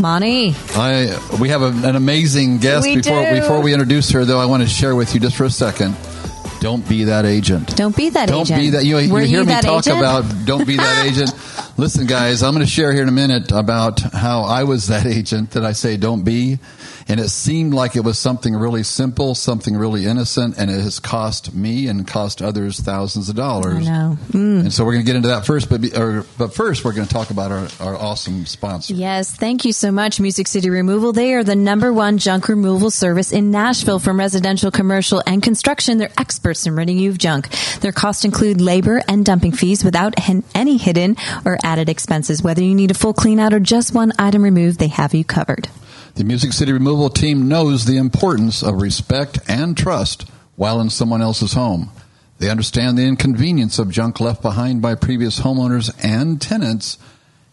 Monty, I we have a, an amazing guest. We before do. before we introduce her, though, I want to share with you just for a second. Don't be that agent. don't be that agent. Don't be that. You, you hear me that talk agent? about don't be that agent. Listen, guys, I'm going to share here in a minute about how I was that agent that I say don't be. And it seemed like it was something really simple, something really innocent, and it has cost me and cost others thousands of dollars. I know. Mm. And so we're going to get into that first, but be, or, but first we're going to talk about our, our awesome sponsor. Yes, thank you so much, Music City Removal. They are the number one junk removal service in Nashville from residential, commercial, and construction. They're experts in ridding you of junk. Their costs include labor and dumping fees without hen- any hidden or added expenses. Whether you need a full clean out or just one item removed, they have you covered. The Music City Removal team knows the importance of respect and trust while in someone else's home. They understand the inconvenience of junk left behind by previous homeowners and tenants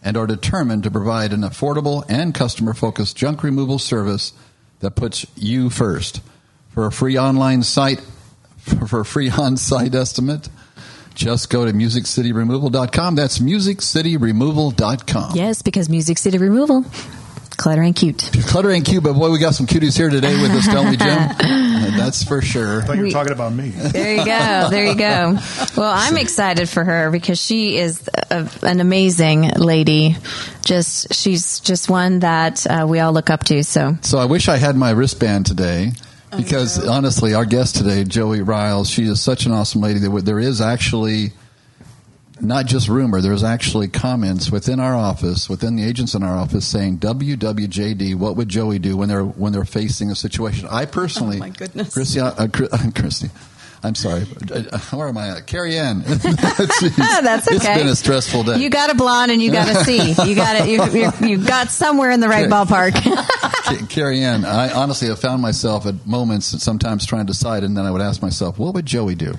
and are determined to provide an affordable and customer focused junk removal service that puts you first. For a free online site, for a free on site estimate, just go to musiccityremoval.com. That's musiccityremoval.com. Yes, because Music City Removal, clutter and cute. Clutter ain't cute, but boy, we got some cuties here today with us, don't we, Jim? That's for sure. I thought you were talking about me. There you go. There you go. Well, I'm excited for her because she is a, an amazing lady. Just she's just one that uh, we all look up to. So So I wish I had my wristband today because honestly, our guest today, Joey Riles, she is such an awesome lady that there is actually not just rumor, there's actually comments within our office, within the agents in our office saying WWJD, what would Joey do when they're when they're facing a situation? I personally Oh, my goodness. Christy, uh, Chri- Christy I'm sorry. Uh, Where am I at? Carrie Ann. That's okay. It's been a stressful day. you got a blonde and you got a C. You got it. You, you, you got somewhere in the right ballpark. Ca- Carrie Ann, I honestly have found myself at moments sometimes trying to decide, and then I would ask myself, what would Joey do?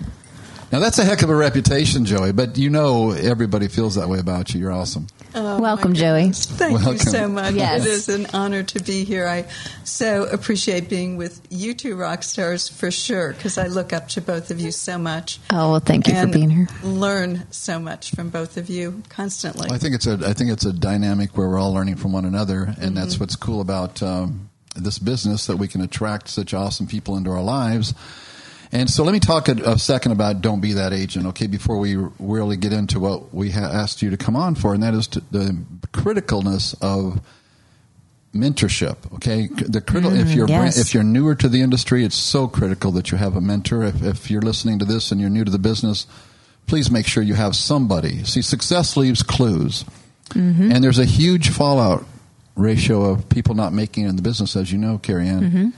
Now, that's a heck of a reputation, Joey, but you know everybody feels that way about you. You're awesome. Oh, Welcome, Joey. Thank Welcome. you so much. Yes. It is an honor to be here. I so appreciate being with you two rock stars for sure because I look up to both of you so much. Oh well, thank you and for being here. Learn so much from both of you constantly. I think it's a I think it's a dynamic where we're all learning from one another, and that's what's cool about um, this business that we can attract such awesome people into our lives. And so, let me talk a, a second about don't be that agent, okay? Before we really get into what we ha- asked you to come on for, and that is to, the criticalness of mentorship. Okay, the critical if mm, you're yes. if you're newer to the industry, it's so critical that you have a mentor. If, if you're listening to this and you're new to the business, please make sure you have somebody. See, success leaves clues, mm-hmm. and there's a huge fallout ratio of people not making it in the business, as you know, Carrie Ann. Mm-hmm.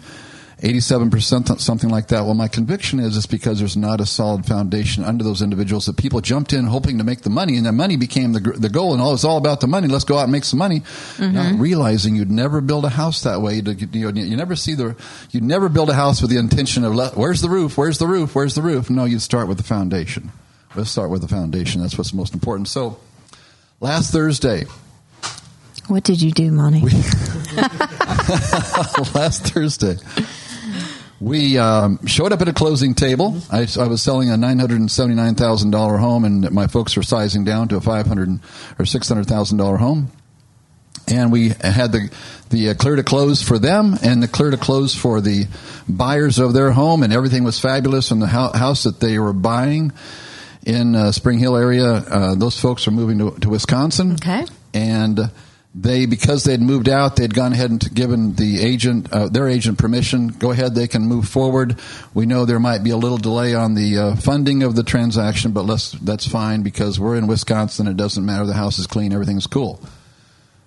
87% something like that. Well my conviction is it's because there's not a solid foundation under those individuals. That people jumped in hoping to make the money and the money became the, the goal and all it's all about the money. Let's go out and make some money. Mm-hmm. Not realizing you'd never build a house that way. To, you, know, you never see the you'd never build a house with the intention of where's the roof? Where's the roof? Where's the roof? No you start with the foundation. Let's start with the foundation. That's what's most important. So last thursday. What did you do, Monty? last Thursday. We um, showed up at a closing table. I, I was selling a nine hundred and seventy nine thousand dollar home, and my folks were sizing down to a five hundred or six hundred thousand dollar home. And we had the the uh, clear to close for them, and the clear to close for the buyers of their home, and everything was fabulous. And the hou- house that they were buying in uh, Spring Hill area, uh, those folks are moving to, to Wisconsin Okay. and they because they'd moved out they'd gone ahead and given the agent uh, their agent permission go ahead they can move forward. We know there might be a little delay on the uh, funding of the transaction but let's that's fine because we're in wisconsin. It doesn't matter. The house is clean. Everything's cool.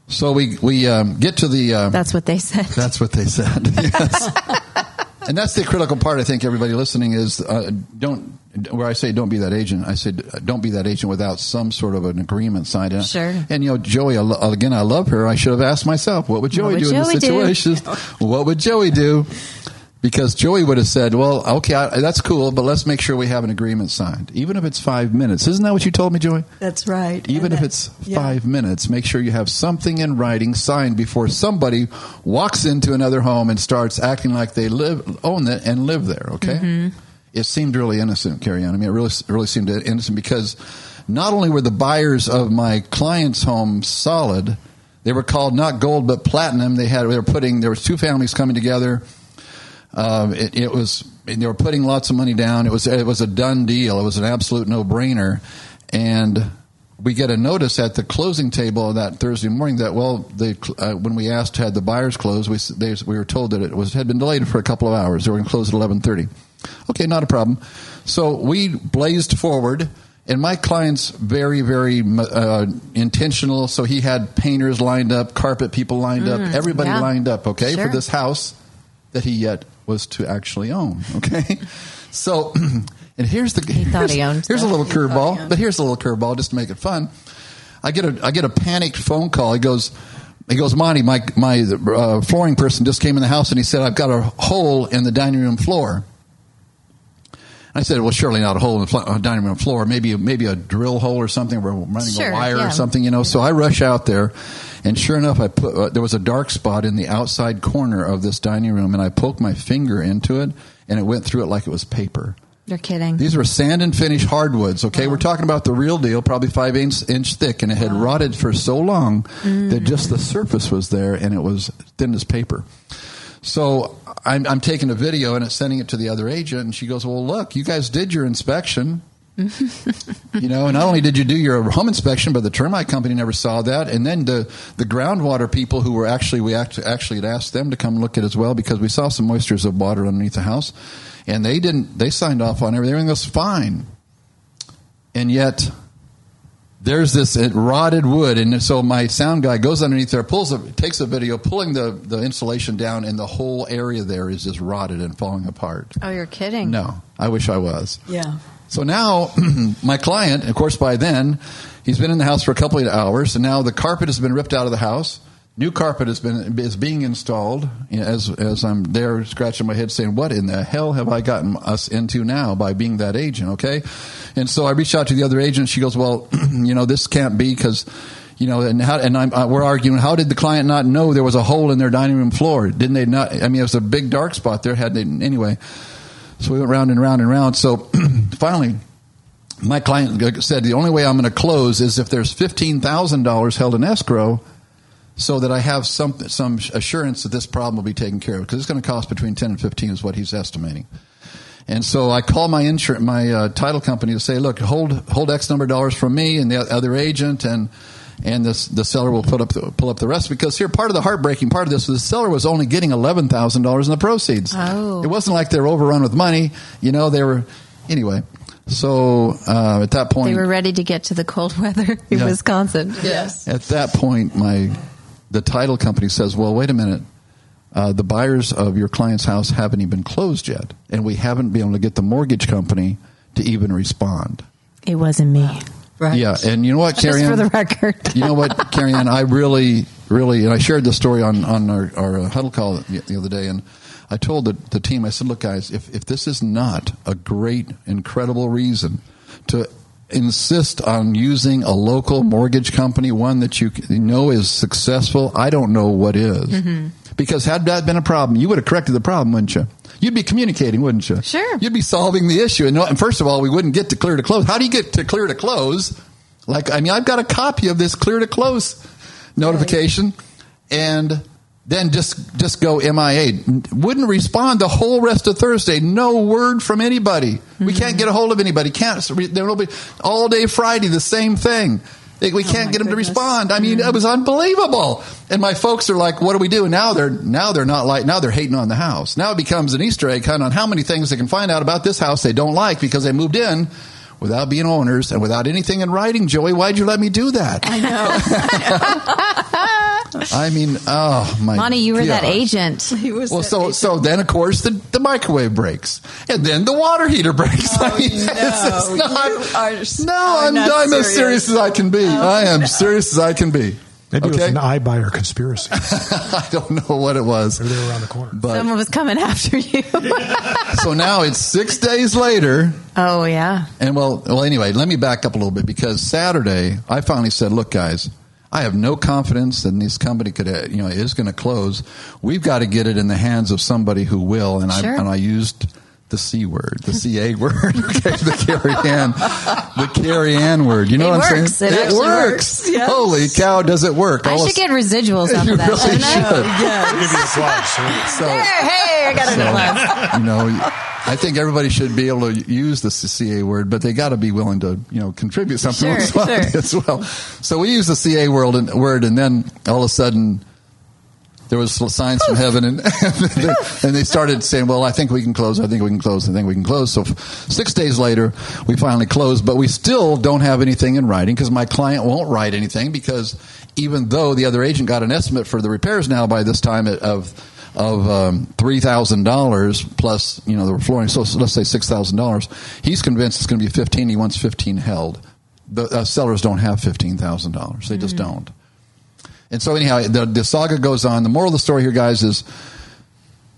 So we we um, get to the uh, That's what they said. that's what they said. Yes. And that's the critical part. I think everybody listening is uh, don't. Where I say don't be that agent, I said don't be that agent without some sort of an agreement signed. Sure. And you know, Joey, again, I love her. I should have asked myself, what would Joey would do in Joey this do? situation? what would Joey do? Because Joey would have said, "Well, okay, I, that's cool, but let's make sure we have an agreement signed, even if it's five minutes." Isn't that what you told me, Joey? That's right. Even And if it's yeah. five minutes, make sure you have something in writing signed before somebody walks into another home and starts acting like they live, own it, and live there. Okay. Mm-hmm. It seemed really innocent, Carrie Ann. I mean, it really, really seemed innocent because not only were the buyers of my client's home solid, they were called not gold but platinum. They had they were putting there was two families coming together. Um, it, it was they were putting lots of money down. It was it was a done deal. It was an absolute no brainer, and we get a notice at the closing table that Thursday morning that well, they uh, when we asked had the buyers close, we they, we were told that it was had been delayed for a couple of hours. They were going to close at eleven thirty. Okay, not a problem. So we blazed forward. And my client's very, very uh, intentional. So he had painters lined up, carpet people lined up, everybody yeah. lined up, okay, Sure. for this house that he yet was to actually own. Okay, so and here's the He thought here's, he owned here's a little He he curveball, but here's a little curveball just to make it fun. I get a I get a panicked phone call. He goes. He goes, Monty, my my uh, flooring person just came in the house and he said, I've got a hole in the dining room floor. I said, well, surely not a hole in the fl- uh, dining room floor. Maybe maybe a drill hole or something. We're running Sure, a wire yeah. or something, you know. So I rush out there, and sure enough, I put uh, there was a dark spot in the outside corner of this dining room, and I poked my finger into it, and it went through it like it was paper. You're kidding. These were sand and finish hardwoods. Okay, we're talking about the real deal, probably five inch, inch thick, and it had rotted for so long that just the surface was there, and it was thin as paper. So I'm, I'm taking a video and it's sending it to the other agent, and she goes, "Well, look, you guys did your inspection." you know, and not only did you do your home inspection, but the termite company never saw that, and then the the groundwater people who were actually we act, actually had asked them to come look at it as well because we saw some moistures of water underneath the house, and they didn't. They signed off on everything. Everything was fine, and yet there's this rotted wood, and so my sound guy goes underneath there, pulls a, takes a video, pulling the the insulation down, and the whole area there is just rotted and falling apart. oh, you're kidding. No, I wish I was. Yeah. So now, my client, of course, by then, he's been in the house for a couple of hours, and now the carpet has been ripped out of the house. New carpet has been is being installed. You know, as as I'm there scratching my head, saying, "What in the hell have I gotten us into now by being that agent?" Okay, and so I reached out to the other agent. She goes, "Well, you know, this can't be because." You know, and how, and I'm, uh, we're arguing. How did the client not know there was a hole in their dining room floor? Didn't they not? I mean, it was a big dark spot there. Had they anyway? So we went round and round and round. So finally, my client said the only way I'm going to close is if there's fifteen thousand dollars held in escrow, so that I have some some assurance that this problem will be taken care of because it's going to cost between ten and fifteen is what he's estimating. And so I call my insurance, my uh, title company to say, look, hold hold X number of dollars from me and the other agent, and and this, the seller will put up the, pull up the rest because here part of the heartbreaking part of this was the seller was only getting eleven thousand dollars in the proceeds. Oh. It wasn't like they were overrun with money, you know. They were anyway. So uh, at that point, They were ready to get to the cold weather in Yeah. Wisconsin. Yes. at that point, my the title company says, "Well, wait a minute. Uh, the buyers of your client's house haven't even closed yet, and we haven't been able to get the mortgage company to even respond." It wasn't me. Right. Yeah, and you know what, Just Carrie for the record. you know what, Carrie Ann? I really, really, and I shared this story on on our, our uh, huddle call the, the other day, and I told the, the team, I said, "Look, guys, if if this is not a great, incredible reason to insist on using a local mortgage company, one that you know is successful, I don't know what is." Because had that been a problem, you would have corrected the problem, wouldn't you? You'd be communicating, wouldn't you? Sure. You'd be solving the issue. And, and first of all, we wouldn't get to clear to close. How do you get to clear to close? Like, I mean, I've got a copy of this clear to close notification, and then just just go MIA. Wouldn't respond the whole rest of Thursday. No word from anybody. We can't mm-hmm. get a hold of anybody. Can't. There will be all day Friday the same thing. We oh can't my get them to respond. I mean, it mm. was unbelievable. And my folks are like, "What do we do?" And now they're now they're not like now they're hating on the house. Now it becomes an Easter egg hunt on how many things they can find out about this house they don't like because they moved in without being owners and without anything in writing. Joey, why'd you let me do that? I know. I mean, oh my. Monty, you were that agent. He was Well, so agent. so then of course the, the microwave breaks, and then the water heater breaks. I mean, it's- it's Oh, no, not- you are no, I'm, not I'm as serious. serious as I can be. Oh. I am serious as I can be. Maybe it was okay, an iBuyer conspiracy. I don't know what it was, Maybe they were around the corner. but Someone was coming after you. so now it's six days later. oh yeah. And well, well, anyway, let me back up a little bit because Saturday I finally said, "Look, guys, I have no confidence that this company could, uh, you know, is going to close. We've got to get it in the hands of somebody who will." And Sure. I and I used the C word, the C A word, okay, the Carrie Ann, the Carrie Ann word. You know It what I'm works. saying? It actually works. Yes. Holy cow, does it work? I All should of- get residuals off of that, really shouldn't I? should. Give you applause. sir. So, There, hey, I got an applause. you know, I think everybody should be able to use the CA word, but they got to be willing to, you know, contribute something Sure, as, well, sure. as well. So we use the CA word and, word, and then all of a sudden there was signs from heaven, and and they started saying, "Well, I think we can close. I think we can close. I think we can close." So six days later, we finally closed, but we still don't have anything in writing because my client won't write anything because even though the other agent got an estimate for the repairs now by this time of of um, three thousand dollars plus you know the flooring, so, let's say six thousand dollars, he's convinced it's going to be fifteen. He wants fifteen held. The uh, sellers don't have fifteen thousand dollars; they just don't. And so, anyhow, the, the saga goes on. The moral of the story here, guys, is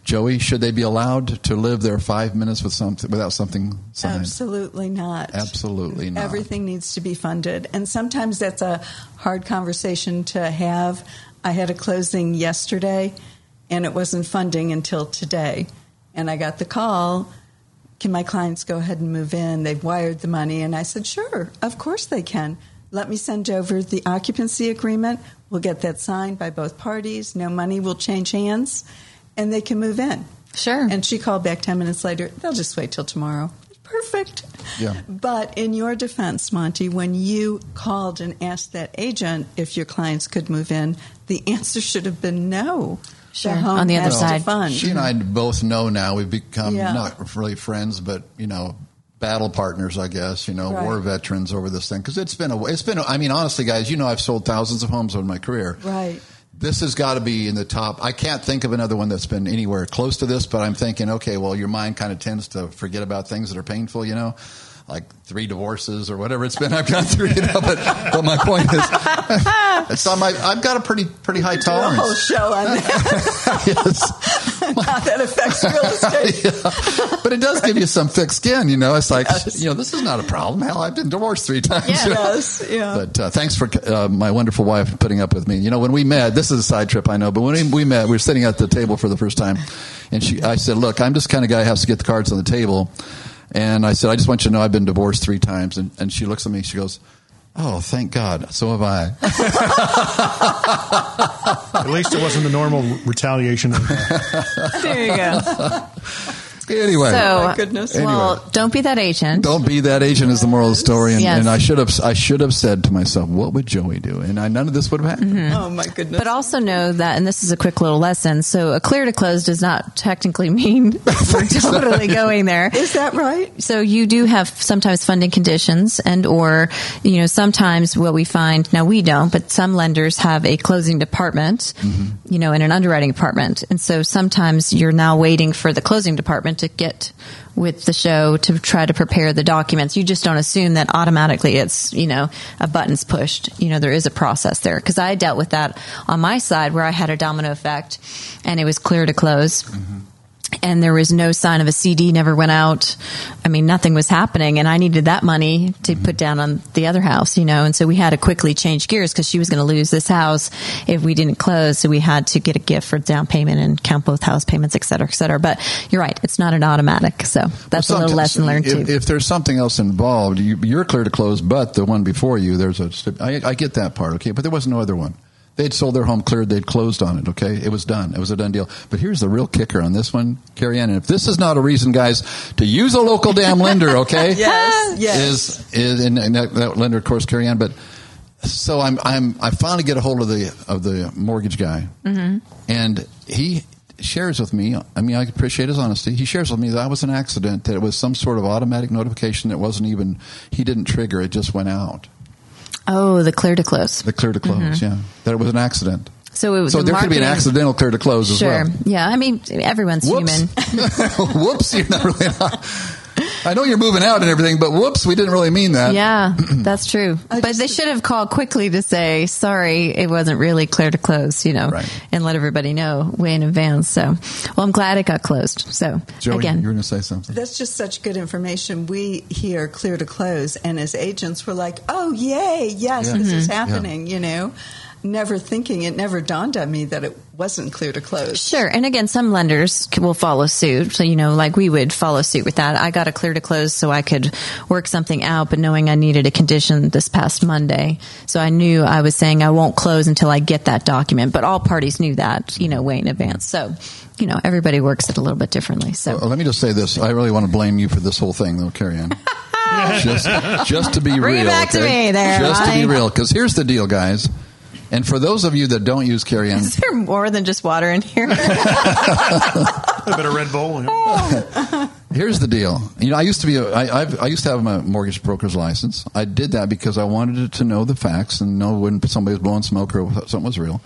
Joey, should they be allowed to live there five minutes with something without something signed? Absolutely not. Absolutely not. Everything needs to be funded. And sometimes that's a hard conversation to have. I had a closing yesterday, and it wasn't funding until today. And I got the call can my clients go ahead and move in? They've wired the money. And I said, sure, of course they can. Let me send over the occupancy agreement. We'll get that signed by both parties. No money will change hands, and they can move in. Sure. And she called back 10 minutes later. They'll just wait till tomorrow. Perfect. Yeah. But in your defense, Monty, when you called and asked that agent if your clients could move in, the answer should have been no. Sure. The On the other has to side. fund. She and I both know now we've become Yeah. not really friends, but you know, battle partners, I guess. You know, Right. war veterans over this thing because it's been a. It's been. A, I mean, honestly, guys, you know, I've sold thousands of homes over my career. Right. This has got to be in the top. I can't think of another one that's been anywhere close to this, but I'm thinking, okay, well, your mind kind of tends to forget about things that are painful, you know, like three divorces or whatever it's been I've gone through, you know. But, but my point is, it's on my. I've got a pretty pretty high tolerance. show on yes. How that affects real estate. but it does give you some thick skin, you know. It's like, Yes. you know, this is not a problem. Hell, I've been divorced three times. Yeah. you know. Yes, yeah. But uh, thanks for uh, my wonderful wife putting up with me. You know, when we met, this is a side trip, I know, but when we, we met, we were sitting at the table for the first time, and she, I said, "Look, I'm just kind of guy who has to get the cards on the table." And I said, "I just want you to know I've been divorced three times." And, and she looks at me, she goes. Oh, thank God. So have I. At least it wasn't the normal retaliation. There you go. Anyway. So, my goodness. well, don't be that agent. Don't be that agent is the moral of the story. And, Yes. and I should have I should have said to myself, what would Joey do? And I, none of this would have happened. Mm-hmm. Oh, my goodness. But also know that, and this is a quick little lesson. So, a clear to close does not technically mean we're totally going there. Is that right? So you do have sometimes funding conditions and or, you know, sometimes what we find, now we don't, but some lenders have a closing department, mm-hmm. you know, and an underwriting department. And so sometimes you're now waiting for the closing department to get with the show to try to prepare the documents. You just don't assume that automatically it's, you know, a button's pushed. You know, there is a process there. Cause I dealt with that on my side where I had a domino effect and it was clear to close mm-hmm. And there was no sign of a CD never went out. I mean, nothing was happening and I needed that money to put down on the other house, you know, and so we had to quickly change gears because she was going to lose this house if we didn't close. So we had to get a gift for down payment and count both house payments, et cetera, et cetera. But you're right. It's not an automatic. So that's a little lesson learned if, too. If there's something else involved, you, you're clear to close, but the one before you, there's a. I, I get that part, okay, but there was no other one. They'd sold their home cleared, they'd closed on it, okay? It was done. It was a done deal. But here's the real kicker on this one, Carrie Ann. And if this is not a reason, guys, to use a local damn lender, okay? Yes, yes. Is, is and, and that, that lender, of course, Carrie Ann, but so I'm, I'm, I finally get a hold of the, of the mortgage guy. Mm-hmm. And he shares with me, I mean, I appreciate his honesty. He shares with me that was an accident, that it was some sort of automatic notification that wasn't even, he didn't trigger, it just went out. Oh, the clear to close. The clear to close, Mm-hmm. yeah. That it was an accident. So it was So the there could be an accidental clear to close as Sure. well. Yeah. I mean, everyone's Whoops. human. whoops, you're not really. I know you're moving out and everything, but whoops, we didn't really mean that. Yeah, that's true. I But just- they should have called quickly to say, sorry, it wasn't really clear to close, you know, Right. and let everybody know way in advance. So, well, I'm glad it got closed. So, Joey, again, you're going to say something. That's just such good information. We hear clear to close, and as agents, we're like, "Oh, yay! Yes, Yeah. this is Mhm. happening." You know, never thinking it never dawned on me that it wasn't clear to close. Sure. And again, some lenders will follow suit. So, you know, like we would follow suit with that. I got a clear to close so I could work something out, but knowing I needed a condition this past Monday. So I knew I was saying I won't close until I get that document, but all parties knew that, you know, way in advance. So, you know, everybody works it a little bit differently. So, Well, let me just say this. I really want to blame you for this whole thing, though, Carrie Ann. just, just to be Bring it real. back to me there, Just to be real. Because here's the deal, guys. And for those of you that don't use Carrie Ann, is there more than just water in here? A bit of Red Bull. yeah. Oh. Here's the deal. You know, I used to be. A, I, I've, I used to have my mortgage broker's license. I did that because I wanted to know the facts and know when somebody was blowing smoke or something was real.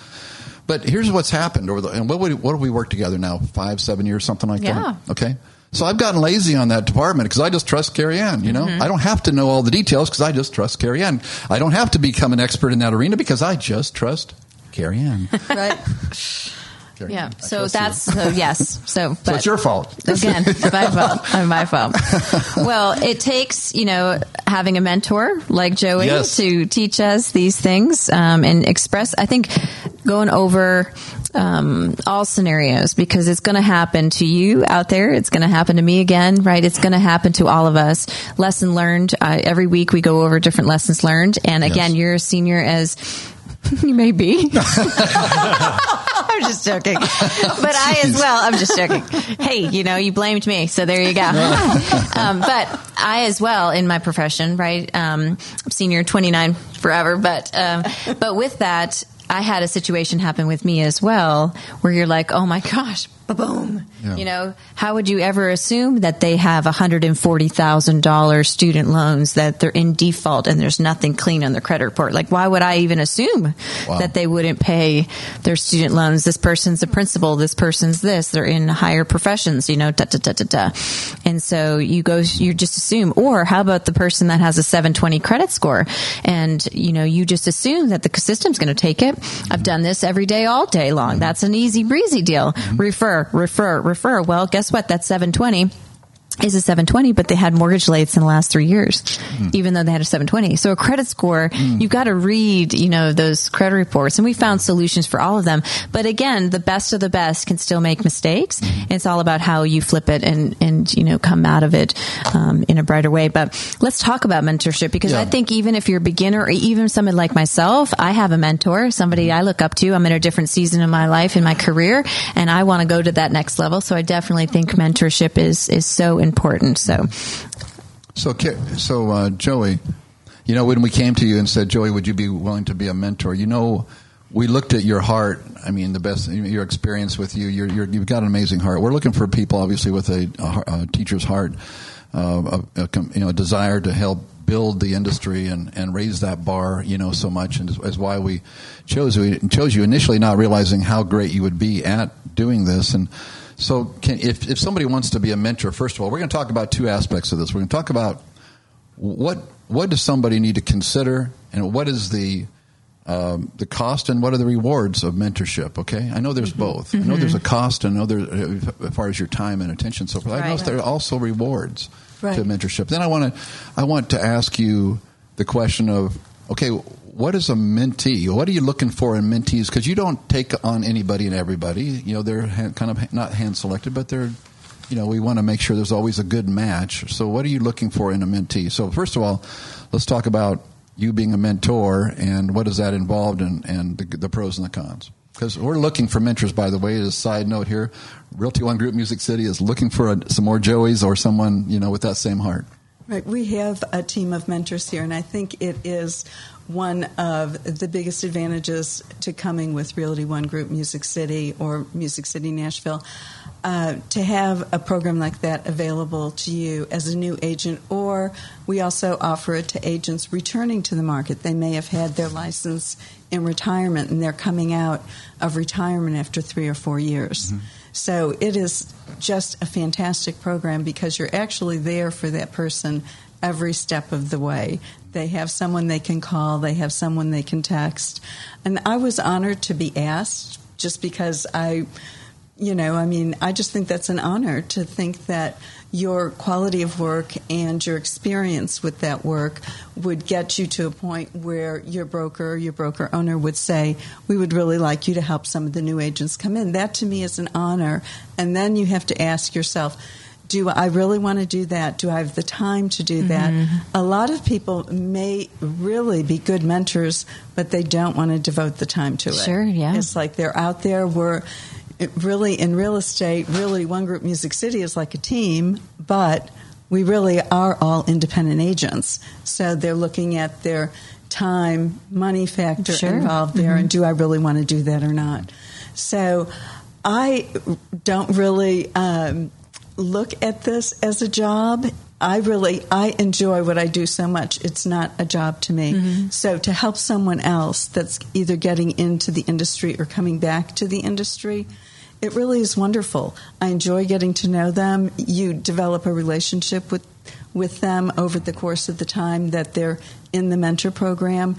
But here's what's happened over the and what would, what have we work together now? Five, seven years, something like Yeah. that. Okay. So I've gotten lazy on that department because I just trust Carrie Ann. You know, I don't have to know all the details because I just trust Carrie Ann. I don't have to become an expert in that arena because I just trust Carrie Ann. Right? Carrie yeah. Ann. So that's, so yes. So, So it's your fault. Again, my fault. Uh, My fault. Well, it takes you know having a mentor like Joey Yes. to teach us these things um, and express. I think going over um, all scenarios because it's going to happen to you out there. It's going to happen to me again, right? It's going to happen to all of us. Lesson learned. Uh, every week we go over different lessons learned, and again, Yes. you're a senior as you may be. I'm just joking. But I as well, I'm just joking. Hey, you know, you blamed me, so there you go. um, but I as well in my profession, right? Um, senior 29 forever, but um, but with that, I had a situation happen with me as well where you're like, oh my gosh, boom. Yeah. You know, how would you ever assume that they have $140,000 student loans that they're in default and there's nothing clean on their credit report? Like, why would I even assume Wow. that they wouldn't pay their student loans? This person's a principal. This person's this. They're in higher professions, you know, da, da, da, da, da. And so you go, you just assume. Or how about the person that has a 720 credit score and, you know, you just assume that the system's going to take it. I've mm-hmm. done this every day, all day long. Mm-hmm. That's an easy breezy deal. Mm-hmm. Refer, refer, refer. Well, guess what? That's 720 is a 720, but they had mortgage rates in the last three years, hmm. even though they had a 720. So a credit score, hmm. you've got to read, you know, those credit reports and we found hmm. solutions for all of them. But again, the best of the best can still make mistakes. It's all about how you flip it and, and, you know, come out of it, um, in a brighter way. But let's talk about mentorship because Yeah. I think even if you're a beginner or even someone like myself, I have a mentor, somebody I look up to. I'm in a different season of my life in my career and I want to go to that next level. So I definitely think mentorship is, is so important. So So, so uh, Joey, you know, when we came to you and said, Joey, would you be willing to be a mentor? You know, we looked at your heart. I mean, the best, your experience with you. You're, you've got an amazing heart. We're looking for people, obviously, with a, a, a teacher's heart, uh, a, you know, a desire to help build the industry and, and raise that bar, you know, so much, and is, why we chose you. Chose you initially, not realizing how great you would be at doing this, and so, can, if if somebody wants to be a mentor, first of all, we're going to talk about two aspects of this. We're going to talk about what what does somebody need to consider, and what is the um, the cost and what are the rewards of mentorship? Okay, I know there's both. I know there's a cost, and I know there uh, as far as your time and attention. So forth. I know Right. there are also rewards Right. to mentorship. Then I want to I want to ask you the question of okay, what is a mentee? What are you looking for in mentees? Because you don't take on anybody and everybody. You know, they're kind of not hand selected, but they're you know we want to make sure there's always a good match. So what are you looking for in a mentee? So first of all, let's talk about you being a mentor and what is that involved in, and the, the pros and the cons. Because we're looking for mentors, by the way. As a side note here, Realty One Group Music City is looking for a, some more Joeys or someone you know with that same heart. Right. We have a team of mentors here, and I think it is one of the biggest advantages to coming with Realty One Group Music City or Music City Nashville. Uh, to have a program like that available to you as a new agent, or we also offer it to agents returning to the market. They may have had their license in retirement and they're coming out of retirement after three or four years. Mm-hmm. So it is just a fantastic program because you're actually there for that person every step of the way. They have someone they can call, they have someone they can text. And I was honored to be asked just because I you know, I mean, I just think that's an honor to think that your quality of work and your experience with that work would get you to a point where your broker, your broker owner would say, We would really like you to help some of the new agents come in. That to me is an honor. And then you have to ask yourself, do I really want to do that? Do I have the time to do that? Mm-hmm. A lot of people may really be good mentors, but they don't want to devote the time to it. Sure, yeah. It's like they're out there where it really in real estate, Realty One Group Music City is like a team, but we really are all independent agents. So they're looking at their time, money factor sure. involved there, mm-hmm. and do I really want to do that or not? So I don't really um, look at this as a job. I really I enjoy what I do so much. It's not a job to me. Mm-hmm. So to help someone else that's either getting into the industry or coming back to the industry, it really is wonderful. I enjoy getting to know them. You develop a relationship with with them over the course of the time that they're in the mentor program.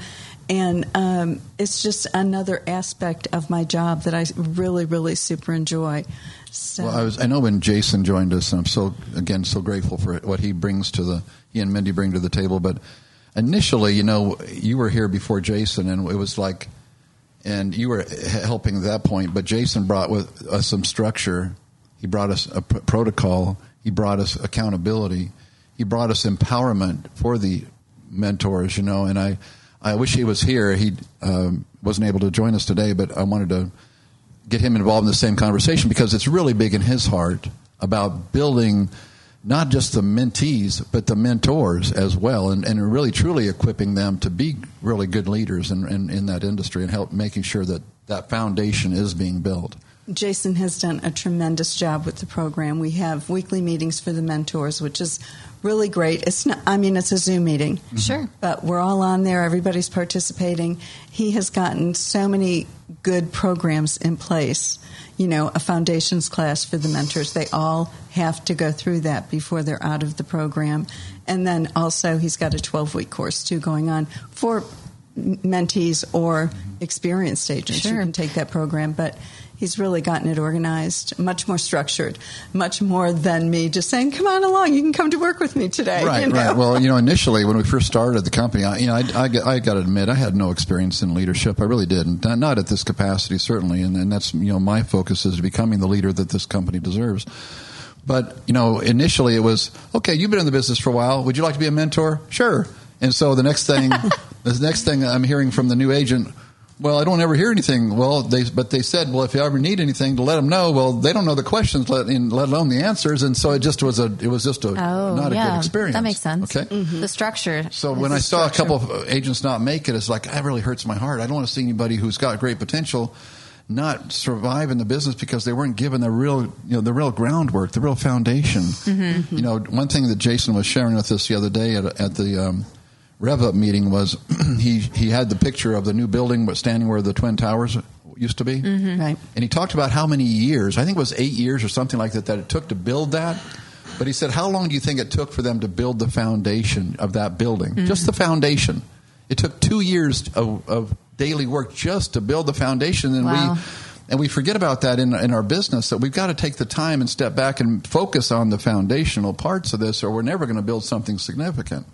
And um, it's just another aspect of my job that I really, really super enjoy. So. Well, I was I know when Jason joined us, and I'm so again so grateful for what he brings to the he and Mindy bring to the table. But initially, you know, you were here before Jason, and it was like and you were helping at that point. But Jason brought with us some structure. He brought us a pr- protocol. He brought us accountability. He brought us empowerment for the mentors. You know, and I, I wish he was here. He um, wasn't able to join us today, but I wanted to get him involved in the same conversation because it's really big in his heart about building not just the mentees, but the mentors as well, and, and really truly equipping them to be really good leaders in, in, in that industry and help making sure that that foundation is being built. Jason has done a tremendous job with the program. We have weekly meetings for the mentors, which is really great. It's not, I mean, it's a Zoom meeting. Mm-hmm. Sure. But we're all on there, everybody's participating. He has gotten so many good programs in place you know, a foundations class for the mentors. They all have to go through that before they're out of the program. And then also, he's got a 12 week course too going on for mentees or experienced agents sure. who can take that program. But he's really gotten it organized, much more structured, much more than me just saying, "Come on along, you can come to work with me today." Right, you know? right. Well, you know, initially when we first started the company, I, you know, I, I, I got to admit, I had no experience in leadership. I really didn't, not at this capacity, certainly. And, and that's you know, my focus is becoming the leader that this company deserves. But you know, initially it was okay. You've been in the business for a while. Would you like to be a mentor? Sure. And so the next thing, the next thing I'm hearing from the new agent well, I don't ever hear anything. Well, they but they said, well, if you ever need anything, to let them know. Well, they don't know the questions, let, let alone the answers, and so it just was a it was just a oh, not yeah. a good experience. That makes sense. Okay, mm-hmm. the structure. So when I saw a couple of agents not make it, it's like that really hurts my heart. I don't want to see anybody who's got great potential not survive in the business because they weren't given the real, you know, the real groundwork, the real foundation. Mm-hmm. You know, one thing that Jason was sharing with us the other day at, at the um, Rev Up meeting was he he had the picture of the new building but standing where the twin towers used to be, mm-hmm. right? And he talked about how many years, I think it was eight years or something like that, that it took to build that. But he said, how long do you think it took for them to build the foundation of that building? Mm-hmm. Just the foundation. It took two years of, of, daily work just to build the foundation, and wow. we and we forget about that in, in our business that we've got to take the time and step back and focus on the foundational parts of this, or we're never going to build something significant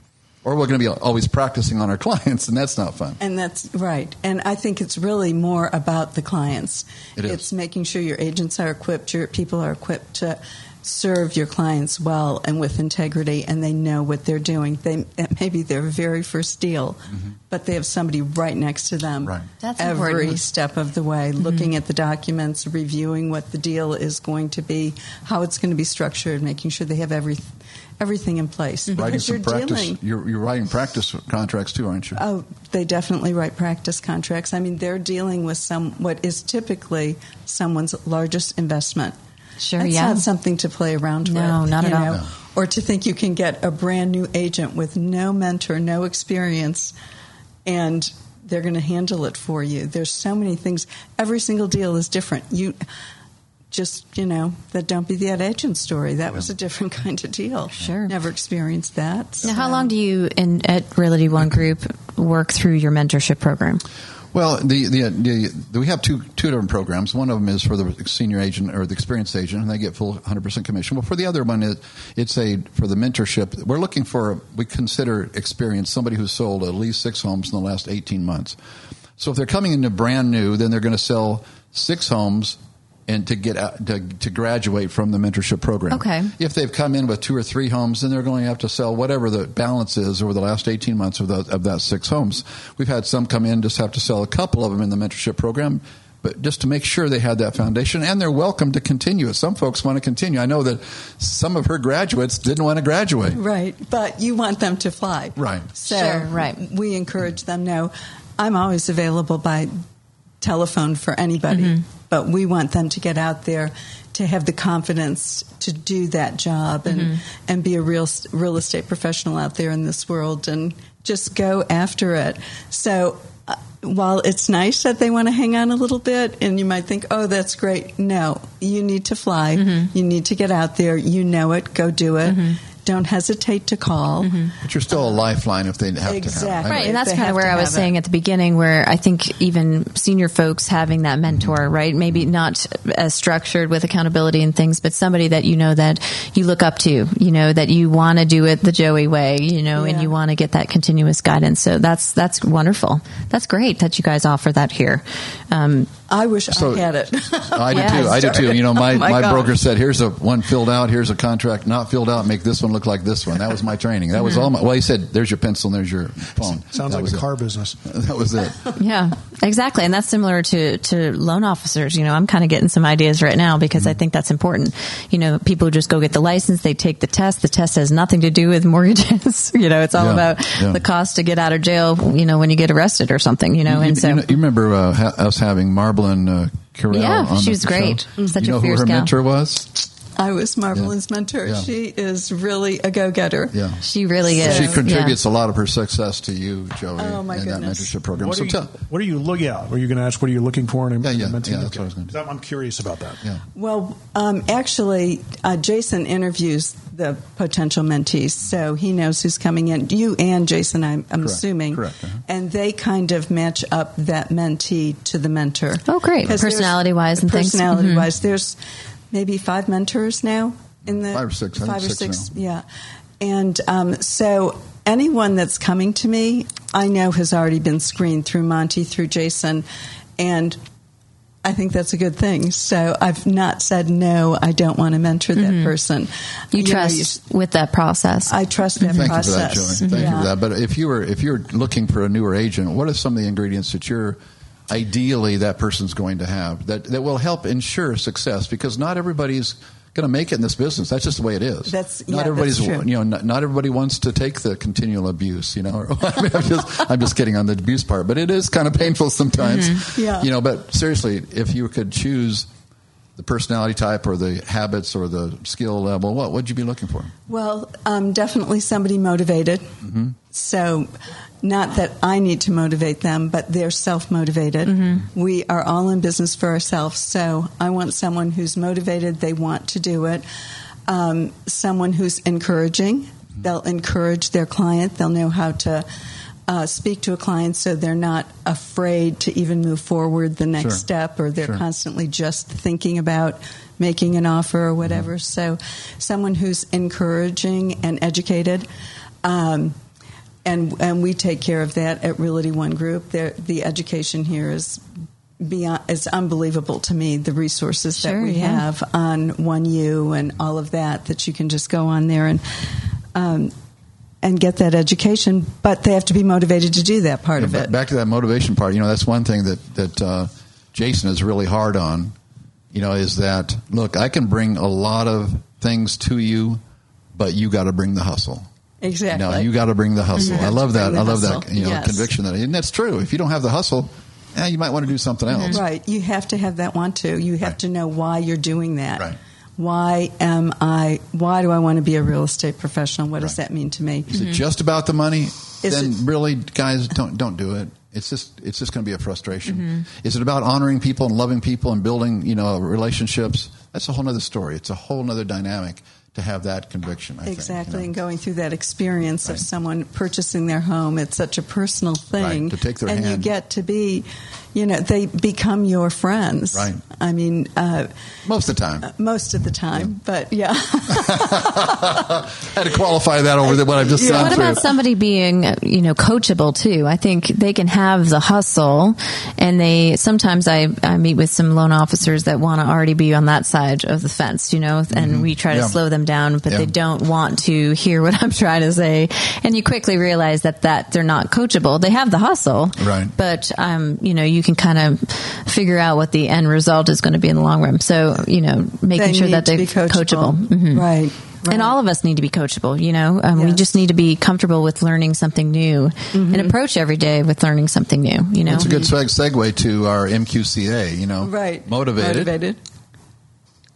or we're going to be always practicing on our clients, and that's not fun. And that's right. And I think it's really more about the clients. It is. It's making sure your agents are equipped, your people are equipped to serve your clients well and with integrity, and they know what they're doing. They maybe their very first deal, mm-hmm. but they have somebody right next to them right. That's every important. step of the way, mm-hmm. looking at the documents, reviewing what the deal is going to be, how it's going to be structured, making sure they have every everything in place Writing some you're practice. dealing. You're, you're writing practice contracts too, aren't you? Oh, they definitely write practice contracts. I mean, they're dealing with some what is typically someone's largest investment. Sure, That's yeah. not something to play around with. No, with. not you at all. No. Or to think you can get a brand new agent with no mentor, no experience, and they're going to handle it for you. There's so many things. Every single deal is different. You just, you know, that don't be that agent story. That was a different kind of deal. Sure. Never experienced that. Now, how long do you in at Realty One Group work through your mentorship program? Well, the, the, the, we have two two different programs. One of them is for the senior agent or the experienced agent, and they get full 100% commission. Well, for the other one, it, it's a for the mentorship. We're looking for we consider experience somebody who's sold at least six homes in the last 18 months. So if they're coming into brand new, then they're going to sell six homes and to get out, to, to graduate from the mentorship program. Okay. If they've come in with two or three homes, then they're going to have to sell whatever the balance is over the last 18 months of, the, of that six homes. We've had some come in just have to sell a couple of them in the mentorship program, but just to make sure they had that foundation, and they're welcome to continue it. Some folks want to continue. I know that some of her graduates didn't want to graduate. Right, but you want them to fly. Right. So Sure, right. we encourage them. No, I'm always available by telephone for anybody, Mm-hmm. But we want them to get out there to have the confidence to do that job and Mm-hmm. and be a real real estate professional out there in this world and just go after it. So. Uh, while it's nice that they want to hang on a little bit, and you might think, "Oh, that's great," no, you need to fly. Mm-hmm. You need to get out there. You know it. Go do it. Don't hesitate to call. But you're still a lifeline if they have to have it. Exactly. Right, and that's kind of where I was saying it. at the beginning, where I think even senior folks having that mentor, right? Maybe not as structured with accountability and things, but somebody that you know that you look up to, you know, that you want to do it the Joey way, you know, and you want to get that continuous guidance. So that's that's wonderful. That's great that you guys offer that here. Um, I wish So- I had it. I do Yeah. too. I do too. You know, my, Oh my my, broker said, "Here's a one filled out. Here's a contract not filled out. Make this one look like this one." That was my training. That was all my. Well, he said, "There's your pencil. and There's your phone." Sounds That like was the it. car business. That was it. Yeah, exactly. And that's similar to, to loan officers. You know, I'm kind of getting some ideas right now because I think that's important. You know, people just go get the license, they take the test. The test has nothing to do with mortgages. you know, it's all Yeah, about yeah. the cost to get out of jail, you know, when you get arrested or something, you know, you, and so. you, know- you remember uh, ha- us having Marblin uh, Carell Yeah, on she was great. show? Such a fierce guy. Do you a know fierce who her gal. mentor was? I was Marvelin's mentor. Yeah. She is really a go getter. Yeah. she really is. She contributes Yeah. a lot of her success to you, Joey, Oh, my in goodness. that mentorship program. What so are, you, tell, what are you looking at? Were you going to ask what are you looking for in a, Yeah, in a yeah, mentee? yeah, that's Okay. what I was gonna do. I'm I'm curious about that. yeah. Well, um, actually, uh, Jason interviews the potential mentees, so he knows who's coming in. You and Jason, I'm, I'm Correct, assuming. correct, uh-huh. And they kind of match up that mentee to the mentor. Oh, great! Personality-wise and things. Personality wise, there's maybe five mentors now in the Five or six, Five or six six, yeah. And um, so anyone that's coming to me, I know has already been screened through Monty, through Jason, and I think that's a good thing. So I've not said no. I don't want to mentor that person. Mm-hmm. You know, trust with that process. I trust that Thank process. you for that, Joey. Thank you for that. But if you were if you're looking for a newer agent, what are some of the ingredients that you're ideally that person's going to have that that will help ensure success? Because not everybody's going to make it in this business. That's just the way it is. That's- not yeah, everybody's that's you know not, not everybody wants to take the continual abuse. You know, I mean, I'm just I'm just kidding on the abuse part, but it is kind of painful sometimes. Mm-hmm. Yeah. You know, but seriously, if you could choose. The personality type, or the habits, or the skill level. What would you be looking for? Well, um, definitely somebody motivated. Mm-hmm. So, not that I need to motivate them, but they're self motivated. Mm-hmm. We are all in business for ourselves. So, I want someone who's motivated, they want to do it. Um, someone who's encouraging. Mm-hmm. They'll encourage their client, they'll know how to. Uh, speak to a client so they're not afraid to even move forward the next Sure. step or they're Sure. constantly just thinking about making an offer or whatever. Mm-hmm. So, someone who's encouraging and educated. Um, and, and we take care of that at Realty One Group. There, the education here is beyond, it's unbelievable to me, the resources Sure, that we yeah. have on One U and all of that, that you can just go on there and, um, and get that education, but they have to be motivated to do that part Yeah, of it. Back to that motivation part. You know, that's one thing that that uh, Jason is really hard on. You know, is that look? I can bring a lot of things to you, but you got to bring the hustle. Exactly. No, you got to bring the hustle. I love that. I love that. hustle. You know, Yes. conviction that, and that's true. If you don't have the hustle, eh, you might want to do something else. Right. You have to have that want to. You have Right. to know why you're doing that. Right. Why am I? Why do I want to be a real estate professional? What does that mean to me? Is it just about the money? Is then it- really, guys, don't don't do it. It's just it's just going to be a frustration. Mm-hmm. Is it about honoring people and loving people and building you know relationships? That's a whole other story. It's a whole other dynamic to have that conviction. I think, you Exactly, know. and going through that experience Right. of someone purchasing their home, it's such a personal thing. Right, to take their and you get to be, you know, they become your friends. Right. I mean, uh, Most of the time, most of the time, but yeah. I had to qualify that over the, what I've just Yeah. gone What through. about somebody being, uh, you know, coachable too? I think they can have the hustle, and they sometimes I, I meet with some loan officers that want to already be on that side of the fence, you know, and we try to Mm-hmm. Yeah. slow them down, but Yeah. they don't want to hear what I'm trying to say, and you quickly realize that that they're not coachable. They have the hustle, Right. But um, you know, you can kind of figure out what the end result is going to be in the long run. So you know, making They sure that they're be coachable. Mhm. Right. And all of us need to be coachable, you know. Um, We just need to be comfortable with learning something new and approach every day with learning something new, you know. It's a good seg- segue to our MQCA. You know, Right. motivated, Motivated.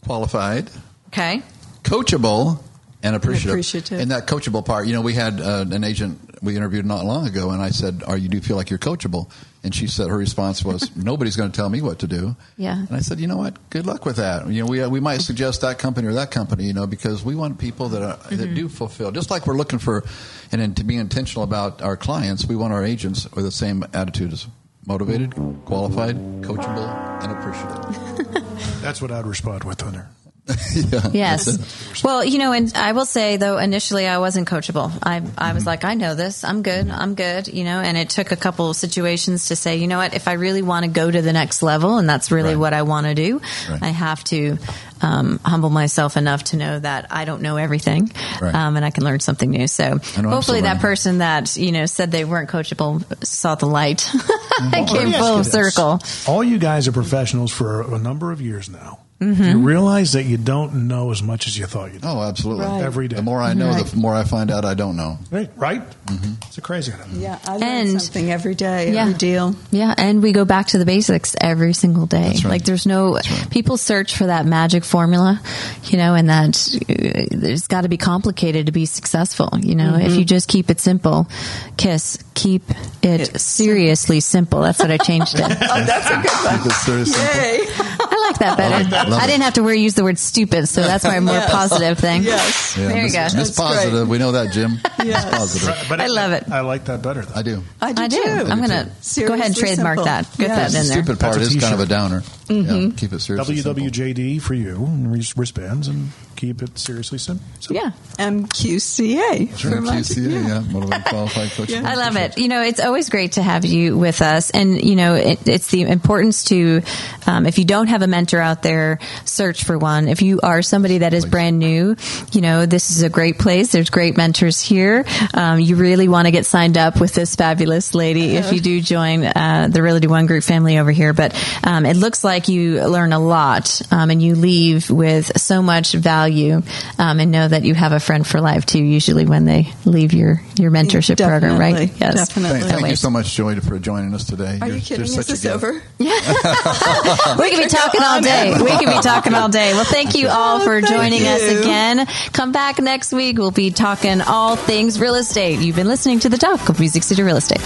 qualified, Okay. coachable and appreciative. appreciative. In that coachable part, you know, we had uh, an agent we interviewed not long ago, and I said, "Are you do you feel like you're coachable?" And she said her response was, "Nobody's going to tell me what to do." Yeah. And I said, "You know what? Good luck with that. You know, we uh, we might suggest that company or that company, you know, because we want people that are, Mm-hmm. that do fulfill. Just like we're looking for, and then to be intentional about our clients, we want our agents with the same attitude as motivated, qualified, coachable, and appreciative. That's what I'd respond with on there. yeah. Yes. Well, you know, and I will say though, initially I wasn't coachable. I I was like, I know this. I'm good. I'm good. You know, and it took a couple of situations to say, you know what, if I really want to go to the next level, and that's really Right. what I want to do, Right. I have to um, humble myself enough to know that I don't know everything, Right. um, and I can learn something new. So know I'm still hopefully that person that you know said they weren't coachable saw the light. I came full you this. circle. All you guys are professionals for a number of years now. Mm-hmm. You realize that you don't know as much as you thought you did. Oh, absolutely. Right. Every day. The more I know, Right. the more I find out I don't know. Right? Right? Mm-hmm. It's a crazy one. Yeah, I learn And- something every day, Yeah. every deal. Yeah, and we go back to the basics every single day. That's right. Like there's no right. people search for that magic formula, you know, and that uh, it's got to be complicated to be successful. You know, if you just keep it simple, kiss, keep it It's seriously simple. That's what I changed it. Oh, that's a good one. Keep it serious. Yay! I like that better. that. I didn't have to wear use the word stupid, so that's my more Yes. positive thing. Yes. Yeah, There you go. Miss Positive. great. We know that, Jim. Yes. Miss Positive. But I love it. I like that better. Though. I do. I do, I do. too. I'm gonna go ahead and trademark simple. that. Get Yes. that in The there. stupid part is kind of a t-shirt. downer. Mm-hmm. Yeah, keep it seriously simple. WWJD for you, and wristbands, and keep it seriously simple. Yeah. MQCA. for my- MQCA, yeah. Motivated Qualified Coach. Yeah. I love it. You know, it's always great to have you with us. And, you know, it, it's the importance to, um, if you don't have a mentor out there, search for one. If you are somebody that is brand new, you know, this is a great place. There's great mentors here. Um, you really want to get signed up with this fabulous lady if you do join uh, the Realty One Group family over here. But um, it looks like you learn a lot um, and you leave with so much value um, and know that you have a friend for life too, usually when they leave your, your mentorship program, right? Yes. definitely. Thank, thank you so much, Joy, for joining us today. Are You're- you kidding? Is this gift. over? We could be talking all day. We could be talking all day. Well, thank you all for Thank joining us again. Come back next week. We'll be talking all things real estate. You've been listening to the talk of Music City Real Estate.